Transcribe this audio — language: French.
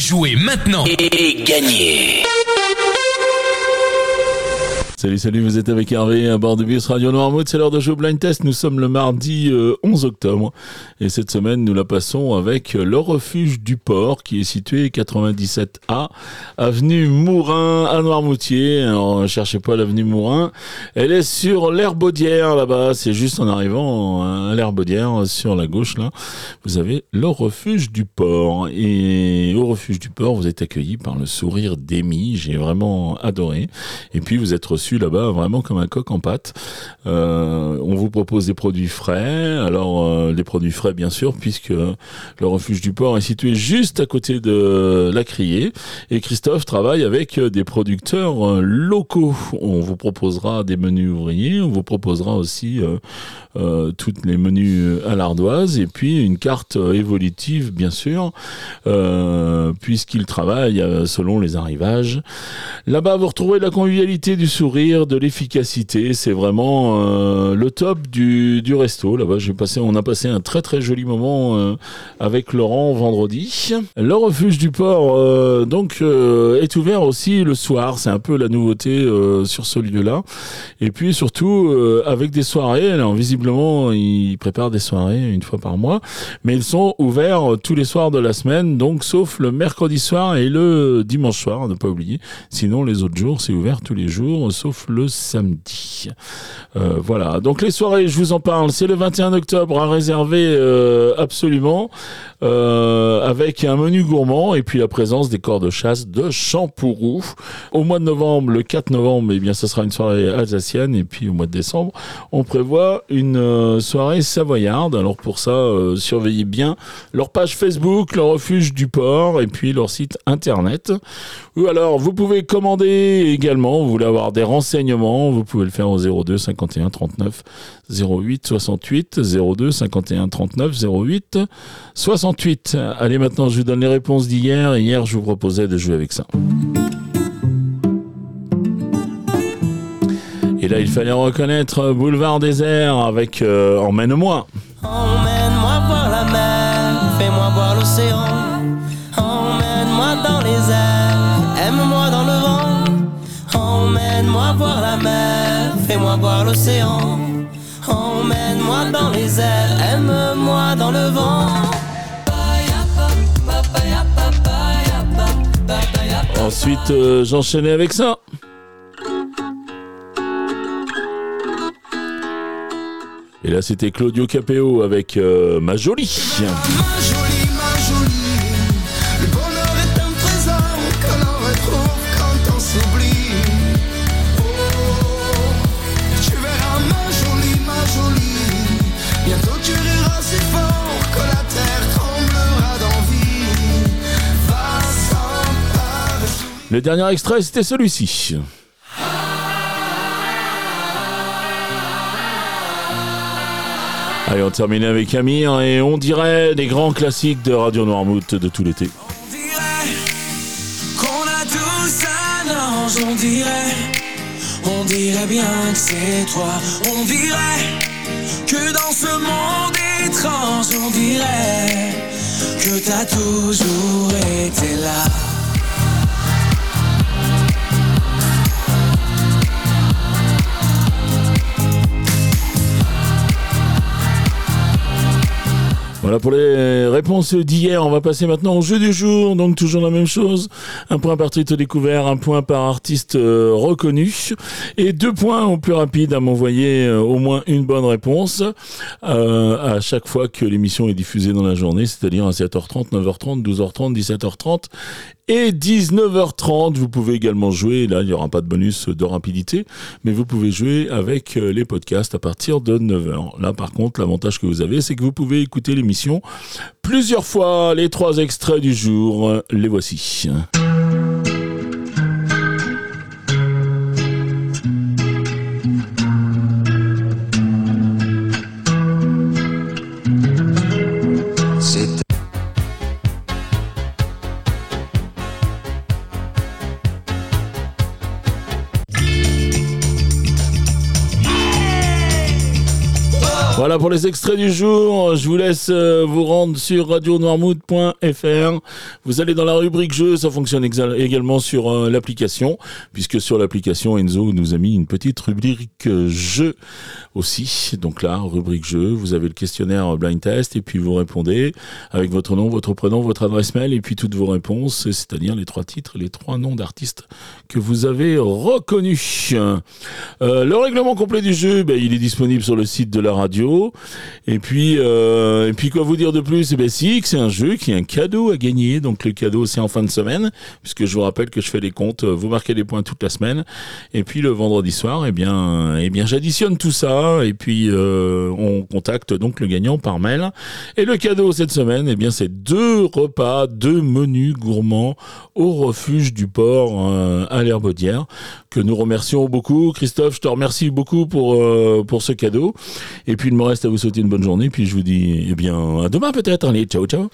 Jouez maintenant. Et gagnez Salut, salut, vous êtes avec Hervé à bord de Bus Radio Noirmouth. C'est l'heure de jouer Blind Test. Nous sommes le mardi 11 euh, octobre. Et cette semaine, nous la passons avec le refuge du port qui est situé 97A, avenue Mourin à Noirmoutier. Alors, cherchez pas l'avenue Mourin. Elle est sur l'Herbaudière là-bas. C'est juste en arrivant à l'Herbaudière sur la gauche là. Vous avez le refuge du port. Et au refuge du port, vous êtes accueilli par le sourire d'Amy. J'ai vraiment adoré. Et puis, vous êtes reçu là-bas vraiment comme un coq en pâte. Euh, on vous propose des produits frais. Alors euh, des produits frais bien sûr puisque le refuge du port est situé juste à côté de la criée et Christophe travaille avec des producteurs euh, locaux. On vous proposera des menus ouvriers, on vous proposera aussi euh, toutes les menus à l'ardoise et puis une carte évolutive bien sûr puisqu'il travaille selon les arrivages. Là-bas vous retrouvez la convivialité du sourire de l'efficacité. C'est vraiment euh, le top du, du resto. Là-bas, j'ai passé, on a passé un très très joli moment euh, avec Laurent vendredi. Le refuge du port euh, donc est ouvert aussi le soir. C'est un peu la nouveauté sur ce lieu-là. Et puis surtout avec des soirées. Alors visiblement, ils préparent des soirées une fois par mois, mais ils sont ouverts tous les soirs de la semaine, donc sauf le mercredi soir et le dimanche soir, ne pas oublier. Sinon, les autres jours, c'est ouvert tous les jours, sauf le samedi. Euh, voilà, donc les soirées, je vous en parle, c'est le 21 octobre à réserver euh, absolument, euh, avec un menu gourmand et puis la présence des corps de chasse de Champourou. Au mois de novembre, le 4 novembre, eh bien, ce sera une soirée alsacienne et puis au mois de décembre, on prévoit une soirée savoyarde. Alors pour ça, surveillez bien leur page Facebook, leur refuge du port et puis leur site internet. Ou alors, vous pouvez commander également, vous voulez avoir des vous pouvez le faire au 02 51 39 08 68 02 51 39 08 68. Allez, maintenant, je vous donne les réponses d'hier. Hier, je vous proposais de jouer avec ça. Et là, il fallait reconnaître Boulevard désert avec euh, Emmène-moi. Emmène-moi voir la mer, fais-moi voir l'océan. Emmène-moi dans les airs, Emmène-moi voir la mer, fais-moi voir l'océan. Emmène-moi dans les airs, aime-moi dans le vent. Ensuite, euh, j'enchaînais avec ça. Et là, c'était Claudio Capéo avec euh. Ma jolie, ma jolie, Le dernier extrait, c'était celui-ci. Allez, on termine avec Amir et on dirait des grands classiques de Radio Noirmouth de tout l'été. On dirait qu'on a tous un ange, on dirait, on dirait bien que c'est toi, on dirait que dans ce monde étrange, on dirait que t'as toujours été là. Voilà pour les réponses d'hier. On va passer maintenant au jeu du jour. Donc toujours la même chose. Un point par titre découvert, un point par artiste euh, reconnu et deux points au plus rapide à m'envoyer euh, au moins une bonne réponse euh, à chaque fois que l'émission est diffusée dans la journée, c'est-à-dire à 7h30, 9h30, 12h30, 17h30 et 19h30. Vous pouvez également jouer, là il n'y aura pas de bonus de rapidité, mais vous pouvez jouer avec les podcasts à partir de 9h. Là par contre, l'avantage que vous avez, c'est que vous pouvez écouter l'émission plusieurs fois. Les trois extraits du jour, euh, les voici. Voilà pour les extraits du jour. Je vous laisse euh, vous rendre sur radionoirmouth.fr. Vous allez dans la rubrique jeu. Ça fonctionne également sur euh, l'application, puisque sur l'application Enzo nous a mis une petite rubrique euh, jeu aussi. Donc là, rubrique jeu, vous avez le questionnaire blind test et puis vous répondez avec votre nom, votre prénom, votre adresse mail et puis toutes vos réponses, c'est-à-dire les trois titres, les trois noms d'artistes que vous avez reconnus. le règlement complet du jeu, ben, il est disponible sur le site de la radio. Et puis, euh, et puis quoi vous dire de plus? Eh bien, si, c'est un jeu qui a un cadeau à gagner. Donc le cadeau, c'est en fin de semaine, puisque je vous rappelle que je fais des comptes. Vous marquez des points toute la semaine. Et puis le vendredi soir, eh bien, eh bien, j'additionne tout ça. Et puis euh, on contacte donc le gagnant par mail. Et le cadeau cette semaine, eh bien, c'est deux repas, deux menus gourmands au refuge du port euh, à l'Herbaudière que nous remercions beaucoup. Christophe, je te remercie beaucoup pour pour ce cadeau. Et puis il me reste à vous souhaiter une bonne journée. Puis je vous dis, eh bien, à demain peut-être. Allez, ciao, ciao.